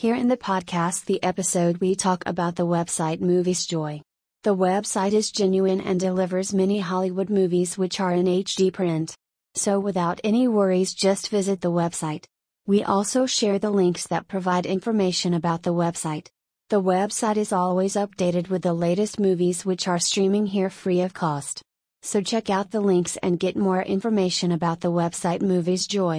Here in the podcast, the episode, we talk about the website Movies Joy. The website is genuine and delivers many Hollywood movies which are in HD print. So, without any worries, just visit the website. We also share the links that provide information about the website. The website is always updated with the latest movies which are streaming here free of cost. So check out the links and get more information about the website Movies Joy.